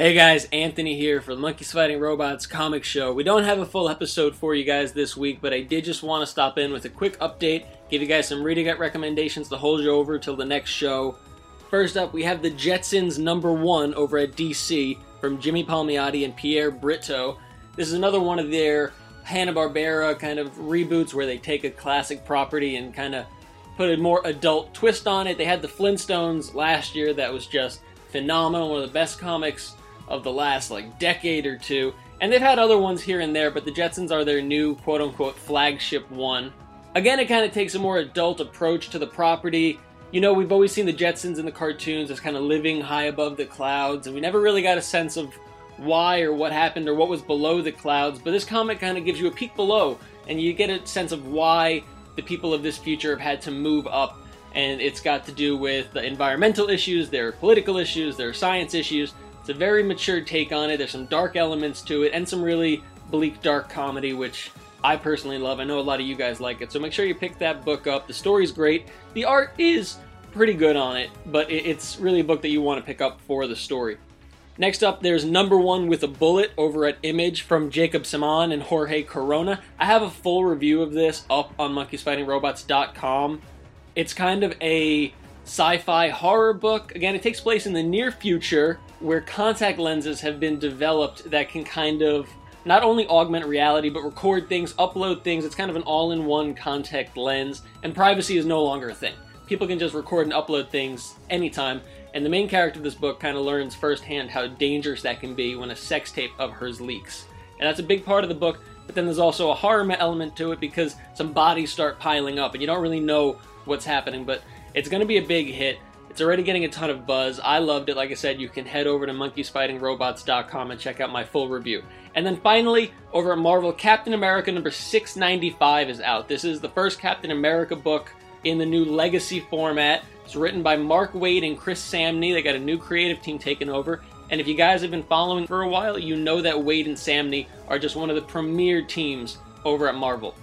Hey guys, Anthony here for the Monkeys Fighting Robots comic show. We don't have a full episode for you guys this week, but I did just want to stop in with a quick update, give you guys some reading recommendations to hold you over till the next show. First up, we have the Jetsons number one over at DC from Jimmy Palmiotti and Pierre Brito. This is another one of their Hanna-Barbera kind of reboots where they take a classic property and kind of put a more adult twist on it. They had the Flintstones last year that was just phenomenal, one of the best comics of the last like decade or two. And they've had other ones here and there, but the Jetsons are their new quote unquote flagship one. Again, it kind of takes a more adult approach to the property. You know, we've always seen the Jetsons in the cartoons as kind of living high above the clouds, and we never really got a sense of why or what happened or what was below the clouds. But this comic kind of gives you a peek below, and you get a sense of why the people of this future have had to move up. And it's got to do with the environmental issues, their political issues, their science issues, it's a very mature take on it. There's some dark elements to it and some really bleak, dark comedy, which I personally love. I know a lot of you guys like it. So make sure you pick that book up. The story's great. The art is pretty good on it, but it's really a book that you want to pick up for the story. Next up, there's Number One with a Bullet over at Image from Jacob Semahn and Jorge Corona. I have a full review of this up on monkeysfightingrobots.com. It's kind of a sci fi horror book. Again, it takes place in the near future where contact lenses have been developed that can kind of not only augment reality but record things, upload things. It's kind of an all in one contact lens, and privacy is no longer a thing. People can just record and upload things anytime. And the main character of this book kind of learns firsthand how dangerous that can be when a sex tape of hers leaks. And that's a big part of the book, but then there's also a horror element to it because some bodies start piling up and you don't really know what's happening, but it's going to be a big hit. It's already getting a ton of buzz. I loved it. Like I said, you can head over to monkeysfightingrobots.com and check out my full review. And then finally, over at Marvel, Captain America number 695 is out. This is the first Captain America book in the new Legacy format. It's written by Mark Waid and Chris Samnee. They got a new creative team taking over. And if you guys have been following for a while, you know that Waid and Samnee are just one of the premier teams over at Marvel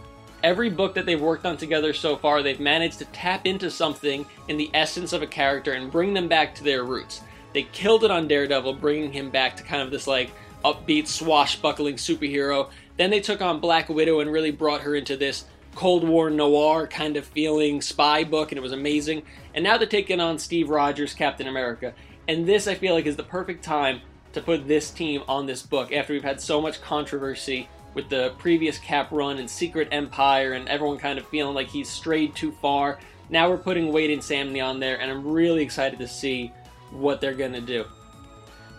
every book that they've worked on together so far, they've managed to tap into something in the essence of a character and bring them back to their roots. They killed it on Daredevil, bringing him back to kind of this like upbeat, swashbuckling superhero. Then they took on Black Widow and really brought her into this Cold War noir kind of feeling spy book, and it was amazing. And now they're taking on Steve Rogers, Captain America. And this, I feel like, is the perfect time to put this team on this book after we've had so much controversy with the previous Cap run and Secret Empire and everyone kind of feeling like he's strayed too far. Now we're putting Waid and Samnee on there, and I'm really excited to see what they're to do.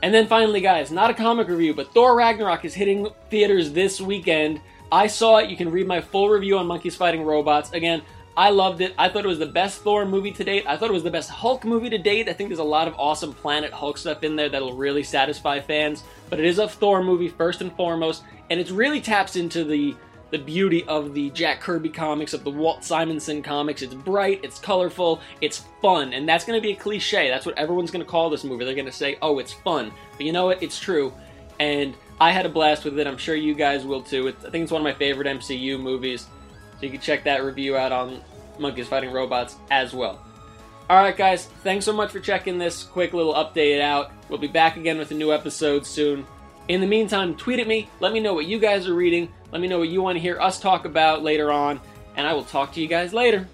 And then finally, guys, not a comic review, but Thor Ragnarok is hitting theaters this weekend. I saw it. You can read my full review on Monkeys Fighting Robots. Again, I loved it. I thought it was the best Thor movie to date. I thought it was the best Hulk movie to date. I think there's a lot of awesome Planet Hulk stuff in there that'll really satisfy fans. But it is a Thor movie first and foremost, and it really taps into the the beauty of the Jack Kirby comics, of the Walt Simonson comics. It's bright, it's colorful, it's fun, and that's going to be a cliche. That's what everyone's going to call this movie. They're going to say, "Oh, it's fun," but you know what? It's true, and I had a blast with it. I'm sure you guys will too. It's, I think it's one of my favorite MCU movies. So you can check that review out on Monkeys Fighting Robots as well. Alright, guys, thanks so much for checking this quick little update out. We'll be back again with a new episode soon. In the meantime, tweet at me. Let me know what you guys are reading. Let me know what you want to hear us talk about later on. And I will talk to you guys later.